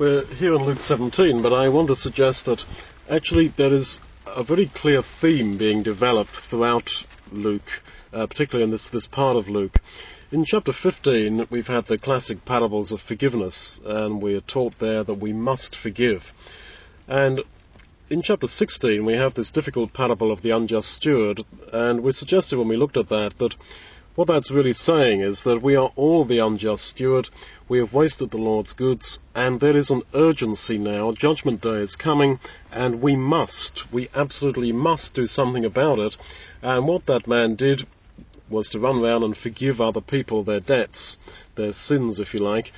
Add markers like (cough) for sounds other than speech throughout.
We're here in Luke 17, but I want to suggest that actually there is a very clear theme being developed throughout Luke, uh, particularly in this, this part of Luke. In chapter 15, we've had the classic parables of forgiveness, and we're taught there that we must forgive. And in chapter 16, we have this difficult parable of the unjust steward, and we suggested when we looked at that that what that's really saying is that we are all the unjust steward, we have wasted the Lord's goods, and there is an urgency now. Judgment Day is coming, and we must, we absolutely must do something about it. And what that man did was to run around and forgive other people their debts, their sins, if you like,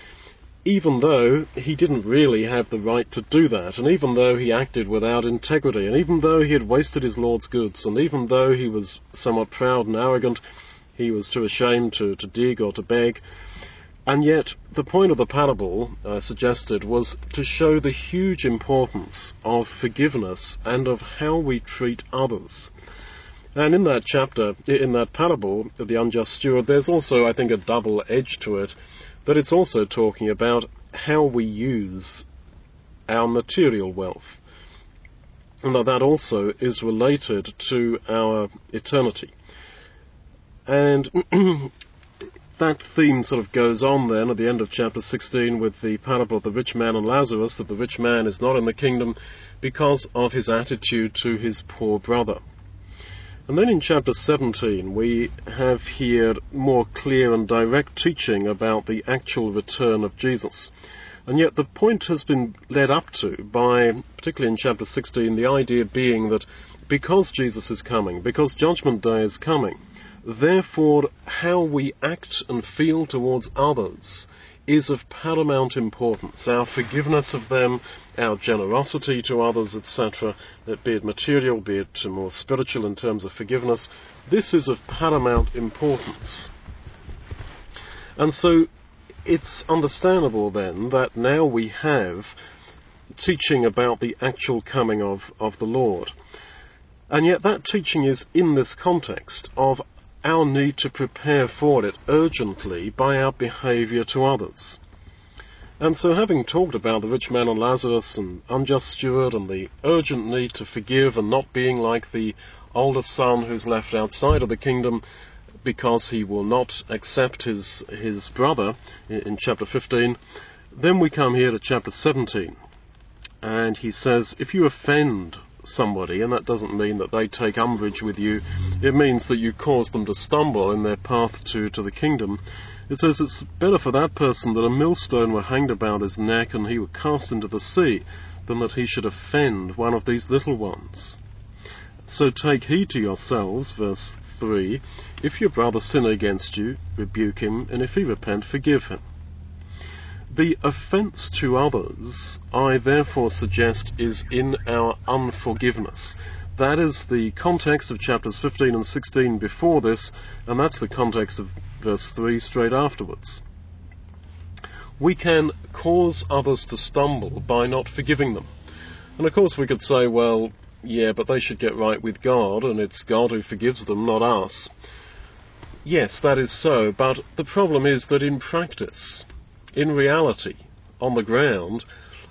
even though he didn't really have the right to do that, and even though he acted without integrity, and even though he had wasted his Lord's goods, and even though he was somewhat proud and arrogant, he was too ashamed to, to dig or to beg. And yet, the point of the parable uh, suggested was to show the huge importance of forgiveness and of how we treat others. And in that chapter, in that parable of the unjust steward, there's also, I think, a double edge to it, that it's also talking about how we use our material wealth. And that also is related to our eternity. And (clears throat) that theme sort of goes on then at the end of chapter 16 with the parable of the rich man and Lazarus, that the rich man is not in the kingdom because of his attitude to his poor brother. And then in chapter 17, we have here more clear and direct teaching about the actual return of Jesus. And yet the point has been led up to by, particularly in chapter 16, the idea being that because Jesus is coming, because Judgment Day is coming, Therefore, how we act and feel towards others is of paramount importance. Our forgiveness of them, our generosity to others, etc., That be it material, be it more spiritual in terms of forgiveness, this is of paramount importance. And so it's understandable then that now we have teaching about the actual coming of, of the Lord. And yet that teaching is in this context of our need to prepare for it urgently by our behaviour to others. And so, having talked about the rich man and Lazarus and unjust steward and the urgent need to forgive and not being like the older son who's left outside of the kingdom because he will not accept his, his brother in, chapter 15, then we come here to chapter 17. And he says, If you offend somebody, and that doesn't mean that they take umbrage with you. It means that you cause them to stumble in their path to, to the kingdom. It says it's better for that person that a millstone were hanged about his neck and he were cast into the sea than that he should offend one of these little ones. So take heed to yourselves, verse 3. If your brother sin against you, rebuke him, and if he repent, forgive him. The offence to others, I therefore suggest, is in our unforgiveness. That is the context of chapters 15 and 16 before this, and that's the context of verse 3 straight afterwards. We can cause others to stumble by not forgiving them. And of course we could say, well, yeah, but they should get right with God, and it's God who forgives them, not us. Yes, that is so, but the problem is that in practice, in reality, on the ground,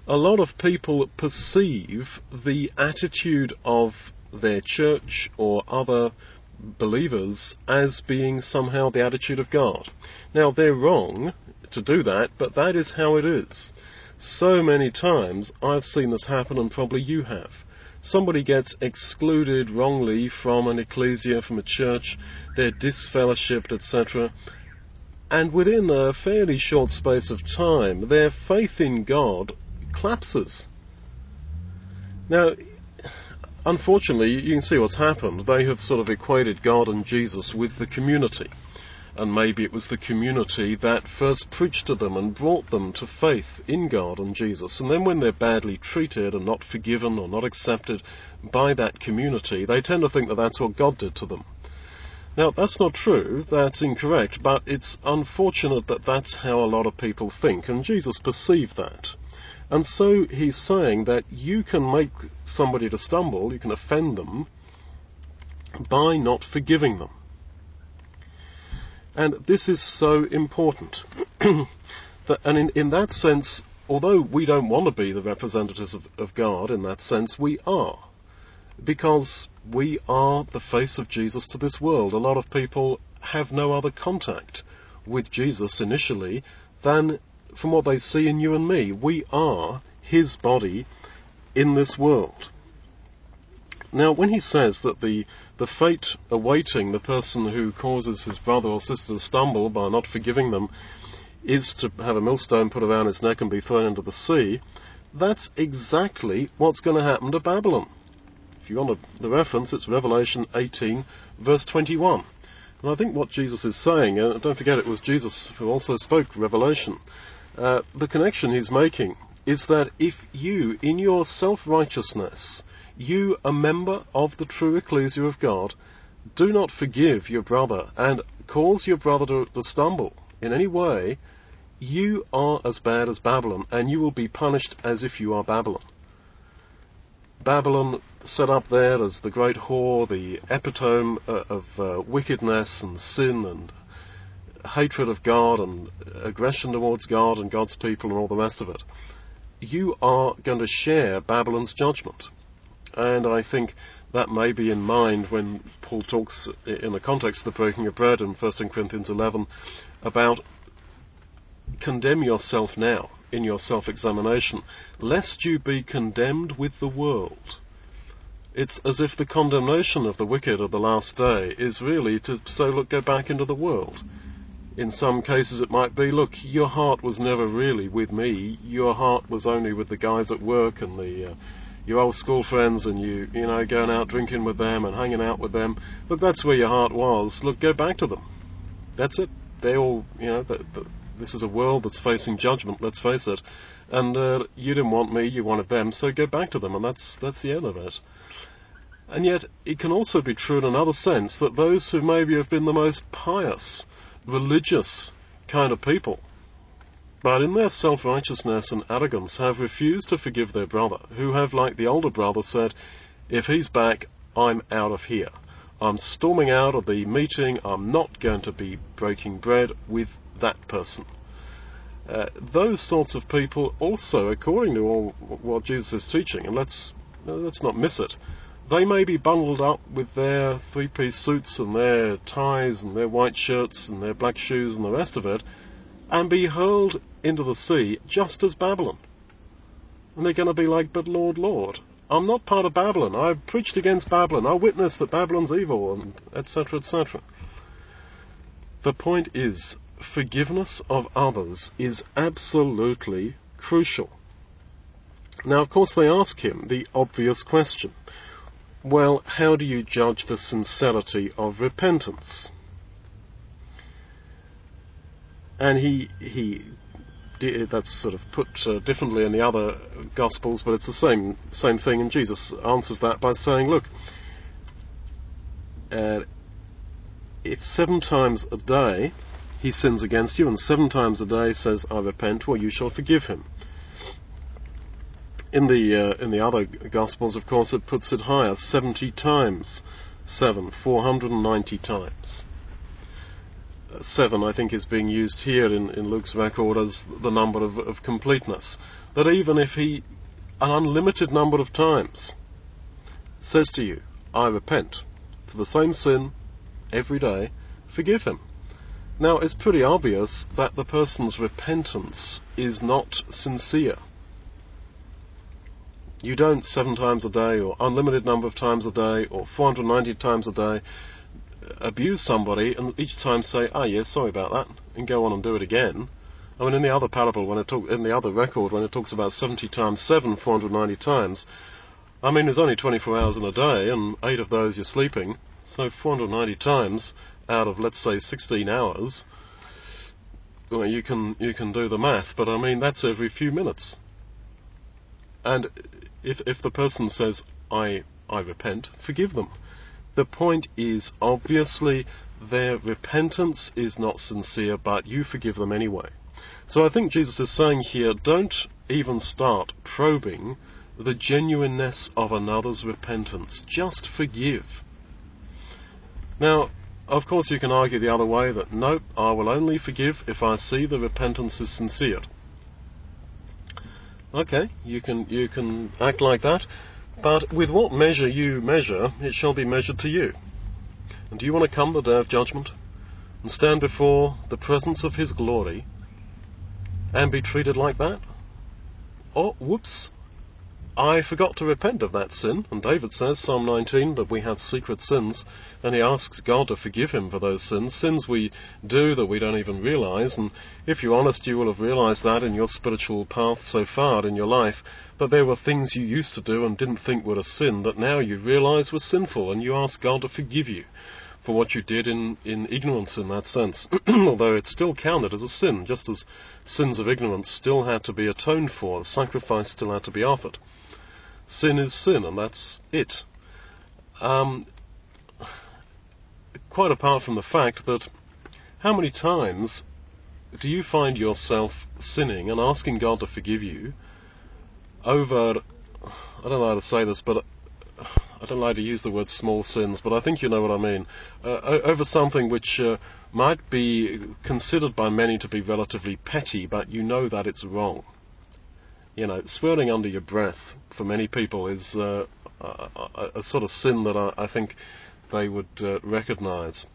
a lot of people perceive the attitude of their church or other believers as being somehow the attitude of God. Now, they're wrong to do that, but that is how it is. So many times I've seen this happen, and probably you have. Somebody gets excluded wrongly from an ecclesia, from a church, they're disfellowshipped, etc and within a fairly short space of time, their faith in God collapses. Now, unfortunately, you can see what's happened. They have sort of equated God and Jesus with the community. And maybe it was the community that first preached to them and brought them to faith in God and Jesus. And then when they're badly treated and not forgiven or not accepted by that community, they tend to think that that's what God did to them. Now, that's not true, that's incorrect, but it's unfortunate that that's how a lot of people think, and Jesus perceived that. And so he's saying that you can make somebody to stumble, you can offend them, by not forgiving them. And this is so important. (clears throat) that, and in, in that sense, although we don't want to be the representatives of, of God in that sense, we are. Because we are the face of Jesus to this world. A lot of people have no other contact with Jesus initially than from what they see in you and me. We are his body in this world. Now, when he says that the, the fate awaiting the person who causes his brother or sister to stumble by not forgiving them is to have a millstone put around his neck and be thrown into the sea, that's exactly what's going to happen to Babylon. You want the reference, it's Revelation 18, verse 21. And I think what Jesus is saying, and uh, don't forget it was Jesus who also spoke Revelation, uh, the connection he's making is that if you, in your self-righteousness, you, a member of the true ecclesia of God, do not forgive your brother and cause your brother to, to stumble in any way, you are as bad as Babylon, and you will be punished as if you are Babylon. Babylon set up there as the great whore, the epitome uh, of uh, wickedness and sin and hatred of God and aggression towards God and God's people and all the rest of it. You are going to share Babylon's judgment. And I think that may be in mind when Paul talks in the context of the breaking of bread in 1 Corinthians 11 about condemn yourself now in your self examination, lest you be condemned with the world. It's as if the condemnation of the wicked of the last day is really to say, look, go back into the world. In some cases, it might be, look, your heart was never really with me. Your heart was only with the guys at work and the uh, your old school friends, and you, you know, going out drinking with them and hanging out with them. Look, that's where your heart was. Look, go back to them. That's it. They all, you know, the, the, this is a world that's facing judgment, let's face it. And uh, you didn't want me, you wanted them, so go back to them, and that's, that's the end of it. And yet, it can also be true in another sense that those who maybe have been the most pious, religious kind of people, but in their self righteousness and arrogance have refused to forgive their brother, who have, like the older brother, said, If he's back, I'm out of here. I'm storming out of the meeting. I'm not going to be breaking bread with that person. Uh, those sorts of people also, according to all what Jesus is teaching, and let's let's not miss it, they may be bundled up with their three-piece suits and their ties and their white shirts and their black shoes and the rest of it, and be hurled into the sea just as Babylon. And they're going to be like, but Lord, Lord, I'm not part of Babylon. I've preached against Babylon. I witnessed that Babylon's evil, and etc., etc. The point is, forgiveness of others is absolutely crucial. Now, of course, they ask him the obvious question. Well, how do you judge the sincerity of repentance? And he, he, that's sort of put uh, differently in the other Gospels, but it's the same, same thing, and Jesus answers that by saying, look, uh, seven times a day he sins against you, and seven times a day says, I repent, well, you shall forgive him. In the, uh, in the other Gospels, of course, it puts it higher 70 times 7, 490 times. Uh, 7, I think, is being used here in, in Luke's record as the number of, of completeness. That even if he, an unlimited number of times, says to you, I repent, for the same sin, every day, forgive him. Now, it's pretty obvious that the person's repentance is not sincere. You don't seven times a day, or unlimited number of times a day, or 490 times a day abuse somebody and each time say, "Ah, oh, yes, sorry about that," and go on and do it again. I mean, in the other parable, when it talk, in the other record, when it talks about 70 times 7, 490 times, I mean, there's only 24 hours in a day, and eight of those you're sleeping. So 490 times out of let's say 16 hours, well, you can you can do the math, but I mean that's every few minutes. And if if the person says I I repent, forgive them. The point is obviously their repentance is not sincere, but you forgive them anyway. So I think Jesus is saying here, don't even start probing the genuineness of another's repentance. Just forgive. Now, of course, you can argue the other way that nope, I will only forgive if I see the repentance is sincere. Okay, you can you can act like that, but with what measure you measure, it shall be measured to you. And do you want to come the day of judgment and stand before the presence of His glory and be treated like that? Oh, whoops! I forgot to repent of that sin, and David says, Psalm 19, that we have secret sins, and he asks God to forgive him for those sins, sins we do that we don't even realize, and if you're honest, you will have realized that in your spiritual path so far in your life, that there were things you used to do and didn't think were a sin that now you realize were sinful, and you ask God to forgive you for what you did in, in ignorance in that sense, (clears throat) although it's still counted as a sin, just as sins of ignorance still had to be atoned for, the sacrifice still had to be offered. Sin is sin, and that's it. Um, quite apart from the fact that how many times do you find yourself sinning and asking God to forgive you over, I don't know how to say this, but I don't like to use the word small sins, but I think you know what I mean, uh, over something which uh, might be considered by many to be relatively petty, but you know that it's wrong you know, swearing under your breath for many people is uh, a, a, sort of sin that I, I think they would uh, recognize.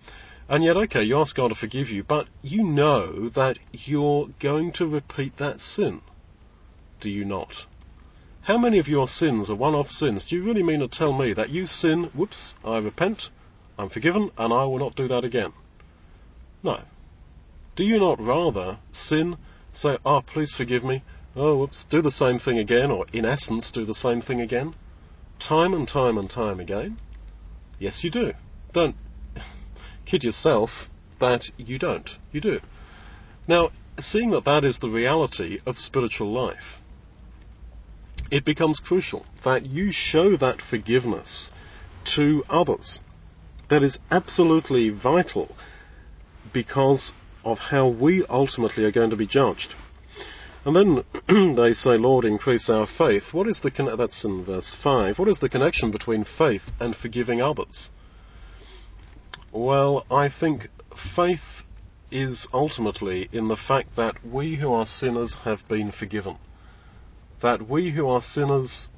And yet, okay, you ask God to forgive you, but you know that you're going to repeat that sin. Do you not? How many of your sins are one-off sins? Do you really mean to tell me that you sin, whoops, I repent, I'm forgiven, and I will not do that again? No. Do you not rather sin, say, oh, please forgive me, oh, whoops, do the same thing again, or in essence, do the same thing again? Time and time and time again? Yes, you do. Don't (laughs) kid yourself that you don't. You do. Now, seeing that that is the reality of spiritual life, it becomes crucial that you show that forgiveness to others. That is absolutely vital because of how we ultimately are going to be judged. And then (clears throat) they say, Lord, increase our faith. What is the con- that's in verse five. What is the connection between faith and forgiving others? Well, I think faith is ultimately in the fact that we who are sinners have been forgiven. That we who are sinners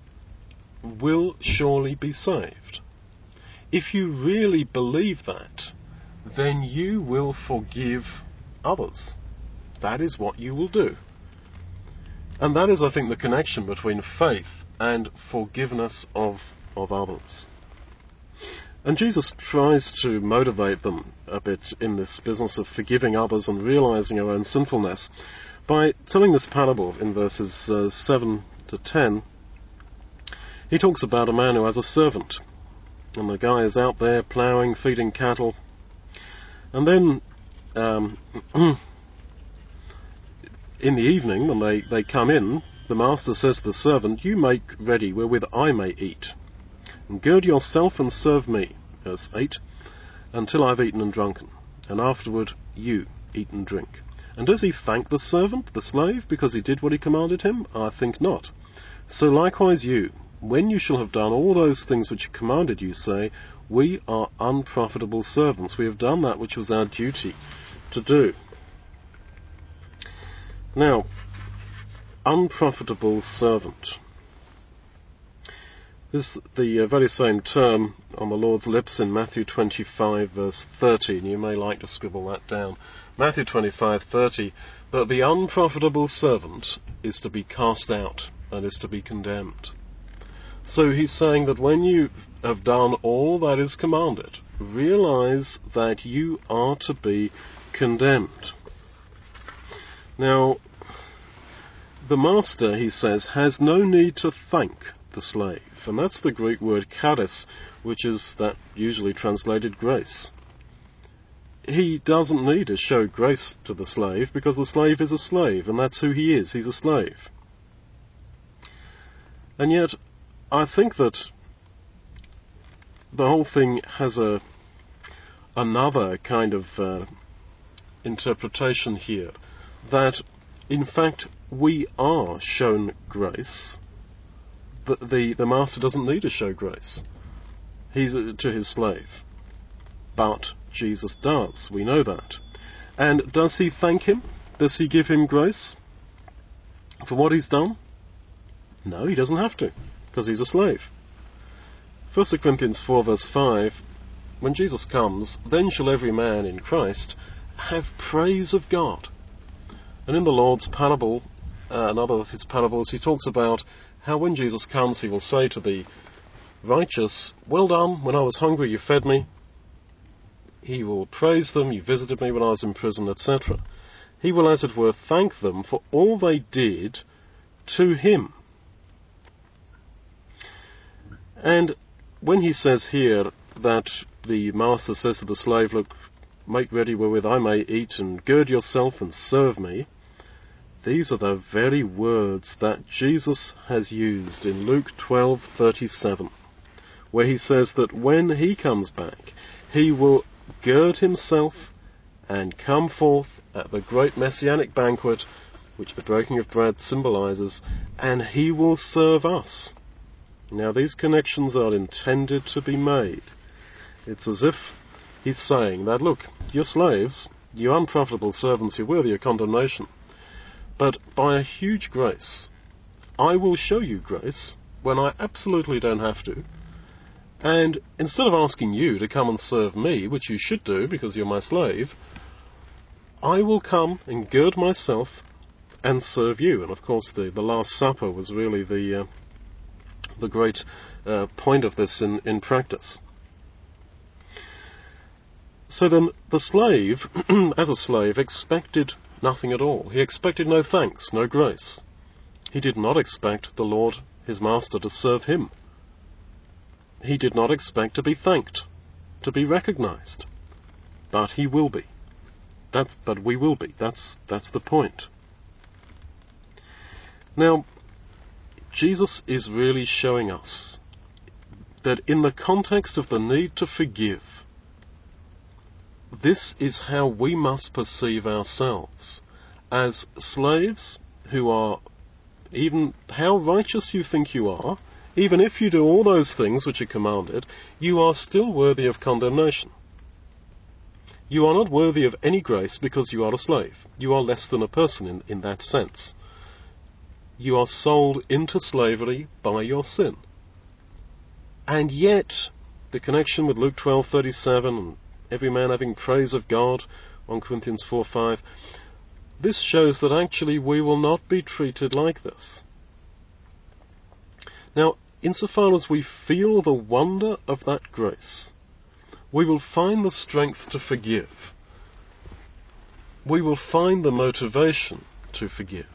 will surely be saved. If you really believe that, then you will forgive others. That is what you will do. And that is, I think, the connection between faith and forgiveness of, of others. And Jesus tries to motivate them a bit in this business of forgiving others and realizing our own sinfulness by telling this parable in verses uh, 7 to 10. He talks about a man who has a servant, and the guy is out there ploughing, feeding cattle, and then um, (clears throat) in the evening, when they, they come in, the master says to the servant, You make ready wherewith I may eat. And gird yourself and serve me, verse 8, until I've eaten and drunken. And afterward you eat and drink. And does he thank the servant, the slave, because he did what he commanded him? I think not. So likewise you, when you shall have done all those things which he commanded you, say, We are unprofitable servants. We have done that which was our duty to do. Now, unprofitable servant. This is the uh, very same term on the Lord's lips in Matthew 25 verse 30, and you may like to scribble that down. Matthew 25:30, but the unprofitable servant is to be cast out and is to be condemned. So he's saying that when you have done all that is commanded, realize that you are to be condemned. Now, the master, he says, has no need to thank the slave. And that's the Greek word charis, which is that usually translated grace. He doesn't need to show grace to the slave because the slave is a slave, and that's who he is. He's a slave. And yet, I think that the whole thing has a another kind of uh, interpretation here that in fact we are shown grace. The, the, the master doesn't need to show grace. He's to his slave. But Jesus does. We know that. And does he thank him? Does he give him grace for what he's done? No, he doesn't have to, because he's a slave. 1 Corinthians 4 verse 5, when Jesus comes, then shall every man in Christ have praise of God. And in the Lord's parable, uh, another of his parables, he talks about how when Jesus comes, he will say to the righteous, Well done, when I was hungry you fed me. He will praise them, you visited me when I was in prison, etc. He will, as it were, thank them for all they did to him. And when he says here that the master says to the slave, Look, make ready wherewith I may eat, and gird yourself and serve me, these are the very words that Jesus has used in Luke 12:37, where he says that when he comes back, he will gird himself and come forth at the great messianic banquet, which the breaking of bread symbolizes, and he will serve us. Now, these connections are intended to be made. It's as if he's saying that, look, you're slaves, you unprofitable servants, you're worthy of condemnation. But by a huge grace, I will show you grace when I absolutely don't have to. And instead of asking you to come and serve me, which you should do because you're my slave, I will come and gird myself and serve you. And of course, the, the Last Supper was really the, uh, the great uh, point of this in, in practice. So then, the slave, (clears throat) as a slave, expected Nothing at all. He expected no thanks, no grace. He did not expect the Lord, his master, to serve him. He did not expect to be thanked, to be recognized. But he will be. That, but we will be. That's, that's the point. Now, Jesus is really showing us that in the context of the need to forgive, this is how we must perceive ourselves as slaves who are even how righteous you think you are, even if you do all those things which are commanded, you are still worthy of condemnation. You are not worthy of any grace because you are a slave. You are less than a person in, in that sense. You are sold into slavery by your sin. And yet, the connection with Luke 12:37 and every man having praise of God, 1 Corinthians 4 5. This shows that actually we will not be treated like this. Now, insofar as we feel the wonder of that grace, we will find the strength to forgive. We will find the motivation to forgive.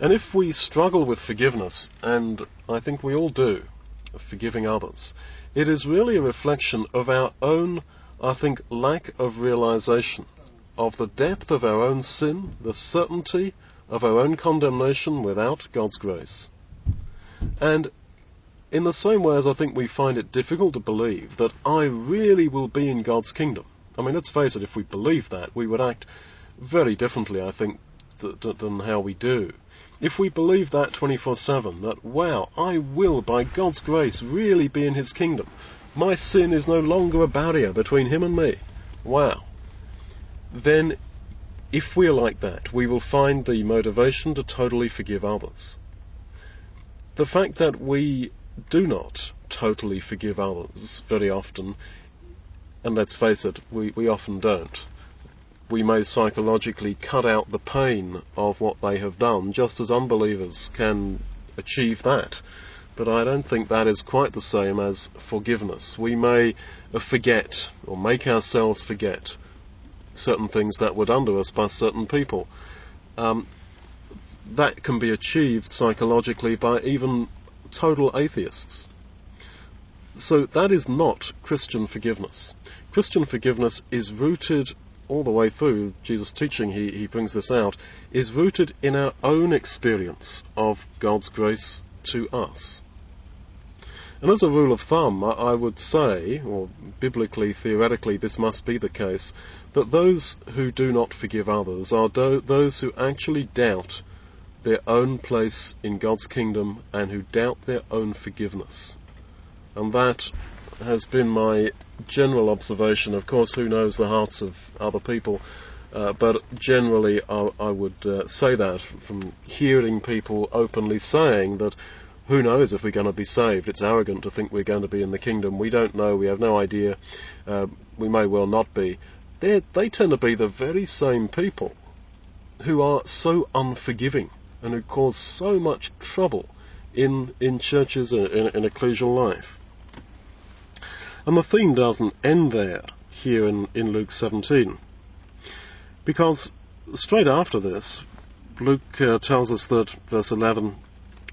And if we struggle with forgiveness, and I think we all do, of forgiving others, it is really a reflection of our own I think, lack of realization of the depth of our own sin, the certainty of our own condemnation without God's grace. And in the same way as I think we find it difficult to believe that I really will be in God's kingdom. I mean, let's face it, if we believe that, we would act very differently, I think, th- th- than how we do. If we believe that 24 7, that, wow, I will, by God's grace, really be in His kingdom, my sin is no longer a barrier between him and me. Wow. Then, if we're like that, we will find the motivation to totally forgive others. The fact that we do not totally forgive others very often, and let's face it, we, we often don't. We may psychologically cut out the pain of what they have done, just as unbelievers can achieve that but I don't think that is quite the same as forgiveness. We may forget or make ourselves forget certain things that were done to us by certain people. Um, that can be achieved psychologically by even total atheists. So that is not Christian forgiveness. Christian forgiveness is rooted all the way through Jesus' teaching, he, he brings this out, is rooted in our own experience of God's grace to us. And as a rule of thumb, I would say, or biblically, theoretically, this must be the case, that those who do not forgive others are do- those who actually doubt their own place in God's kingdom and who doubt their own forgiveness. And that has been my general observation. Of course, who knows the hearts of other people? Uh, but generally, I, I would uh, say that from hearing people openly saying that who knows if we're going to be saved? It's arrogant to think we're going to be in the kingdom. We don't know. We have no idea. Uh, we may well not be. They're, they tend to be the very same people who are so unforgiving and who cause so much trouble in, in churches and in, in ecclesial life. And the theme doesn't end there here in, in Luke 17. Because straight after this, Luke uh, tells us that, verse 11,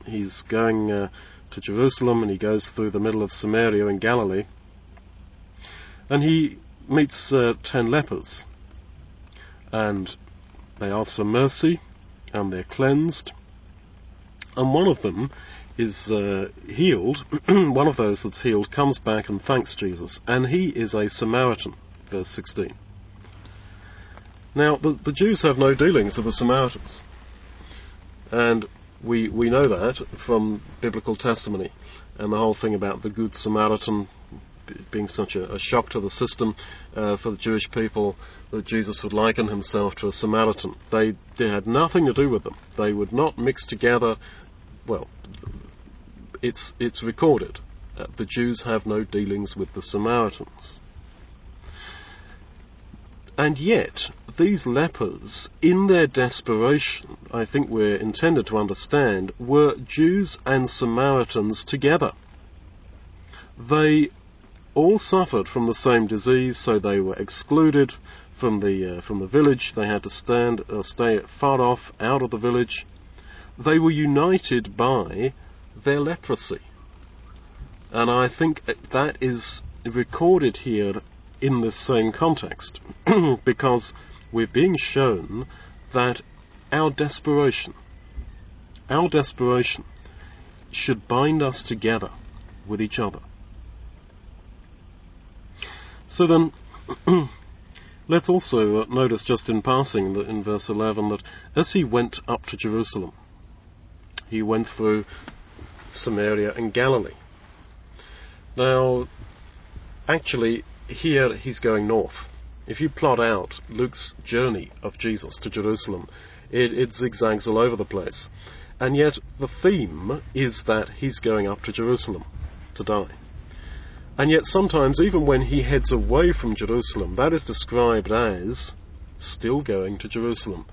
he's going uh, to Jerusalem and he goes through the middle of Samaria in Galilee. And he meets uh, ten lepers. And they ask for mercy and they're cleansed. And one of them is uh, healed. (clears throat) one of those that's healed comes back and thanks Jesus. And he is a Samaritan, verse 16. Now, the, the Jews have no dealings with the Samaritans. And we, we know that from biblical testimony and the whole thing about the Good Samaritan being such a, a shock to the system uh, for the Jewish people that Jesus would liken himself to a Samaritan. They, they had nothing to do with them. They would not mix together. Well, it's, it's recorded. Uh, the Jews have no dealings with the Samaritans. And yet, these lepers, in their desperation, I think we're intended to understand, were Jews and Samaritans together. They all suffered from the same disease, so they were excluded from the uh, from the village. They had to stand uh, stay far off, out of the village. They were united by their leprosy, and I think that is recorded here in this same context, (clears throat) because we're being shown that our desperation, our desperation, should bind us together with each other. So then, (clears throat) let's also uh, notice just in passing that in verse 11 that as he went up to Jerusalem, he went through Samaria and Galilee. Now, actually, here he's going north. If you plot out Luke's journey of Jesus to Jerusalem, it, it zigzags all over the place. And yet the theme is that he's going up to Jerusalem to die. And yet sometimes, even when he heads away from Jerusalem, that is described as still going to Jerusalem.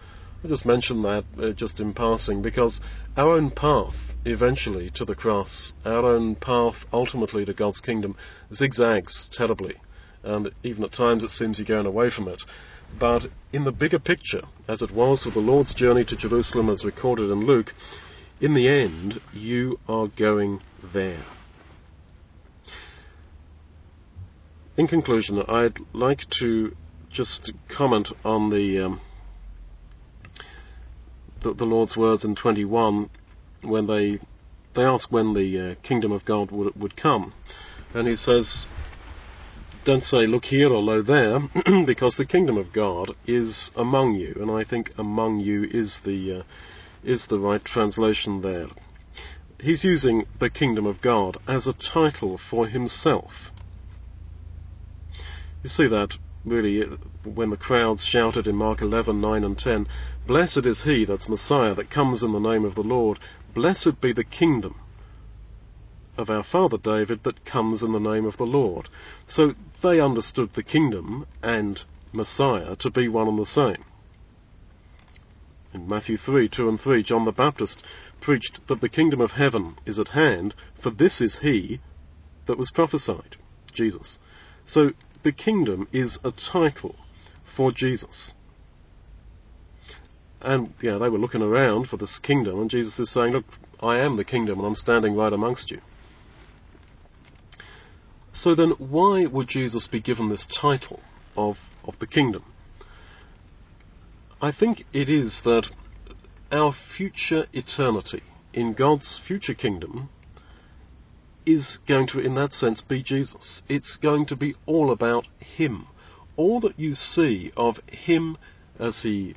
I just mention that uh, just in passing because our own path eventually to the cross, our own path ultimately to God's kingdom, zigzags terribly. And even at times it seems you're going away from it. But in the bigger picture, as it was with the Lord's journey to Jerusalem as recorded in Luke, in the end, you are going there. in conclusion, I'd like to just comment on the um, the, the, Lord's words in 21 when they they ask when the uh, kingdom of God would would come, and he says, "Don't say look here or lo there, (clears throat) because the kingdom of God is among you." And I think "among you" is the uh, is the right translation there. He's using the kingdom of God as a title for himself. You see that really when the crowds shouted in Mark 11, 9 and 10, Blessed is he, that's Messiah, that comes in the name of the Lord. Blessed be the kingdom of our father David that comes in the name of the Lord. So they understood the kingdom and Messiah to be one and the same. In Matthew 3, 2 and 3, John the Baptist preached that the kingdom of heaven is at hand, for this is he that was prophesied, Jesus. So the kingdom is a title for Jesus. And, yeah, they were looking around for this kingdom, and Jesus is saying, Look, I am the kingdom, and I'm standing right amongst you. So then, why would Jesus be given this title of, of the kingdom? I think it is that our future eternity in God's future kingdom is going to, in that sense, be Jesus. It's going to be all about Him. All that you see of Him as He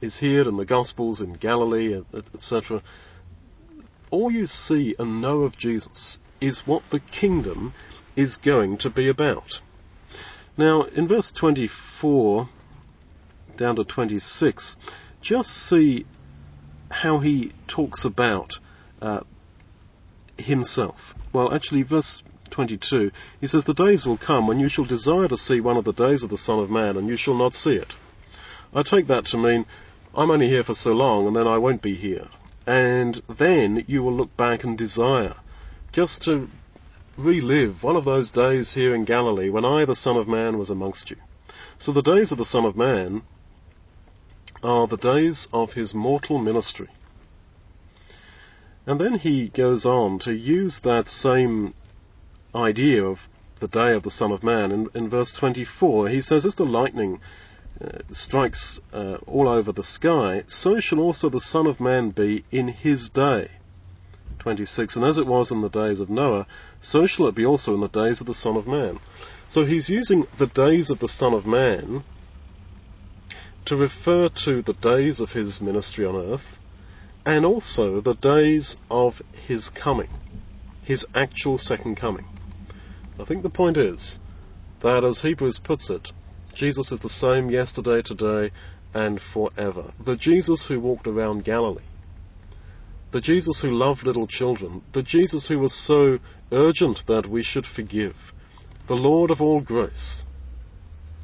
is here in the Gospels, in Galilee, etc., all you see and know of Jesus is what the kingdom is going to be about. Now, in verse 24 down to 26, just see how he talks about uh, himself. Well, actually, verse 22, he says, The days will come when you shall desire to see one of the days of the Son of Man, and you shall not see it. I take that to mean, I'm only here for so long, and then I won't be here. And then you will look back and desire just to relive one of those days here in Galilee when I, the Son of Man, was amongst you. So the days of the Son of Man are the days of his mortal ministry. And then he goes on to use that same idea of the day of the Son of Man. In, in verse 24, he says, As the lightning uh, strikes uh, all over the sky, so shall also the Son of Man be in his day. 26, And as it was in the days of Noah, so shall it be also in the days of the Son of Man. So he's using the days of the Son of Man to refer to the days of his ministry on earth and also the days of his coming, his actual second coming. I think the point is that, as Hebrews puts it, Jesus is the same yesterday, today, and forever. The Jesus who walked around Galilee, the Jesus who loved little children, the Jesus who was so urgent that we should forgive, the Lord of all grace,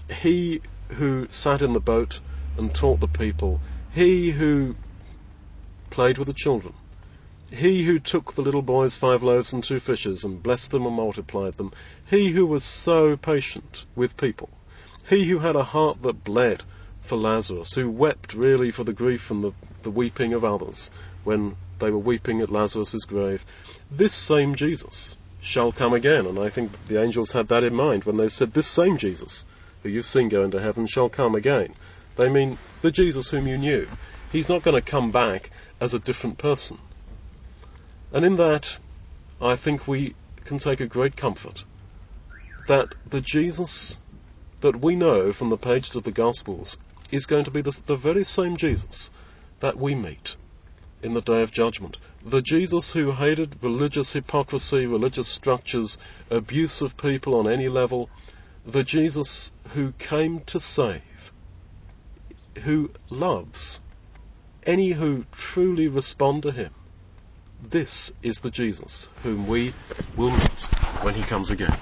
he who sat in the boat and taught the people, he who played with the children, he who took the little boy's five loaves and two fishes and blessed them and multiplied them, he who was so patient with people, he who had a heart that bled for Lazarus, who wept really for the grief and the, the weeping of others when they were weeping at Lazarus' grave, this same Jesus shall come again. And I think the angels had that in mind when they said, This same Jesus, who you've seen go into heaven, shall come again. They mean the Jesus whom you knew. He's not going to come back as a different person. And in that, I think we can take a great comfort that the Jesus that we know from the pages of the Gospels is going to be the, the, very same Jesus that we meet in the day of judgment. The Jesus who hated religious hypocrisy, religious structures, abuse of people on any level. The Jesus who came to save, who loves any who truly respond to him. This is the Jesus whom we will meet when he comes again.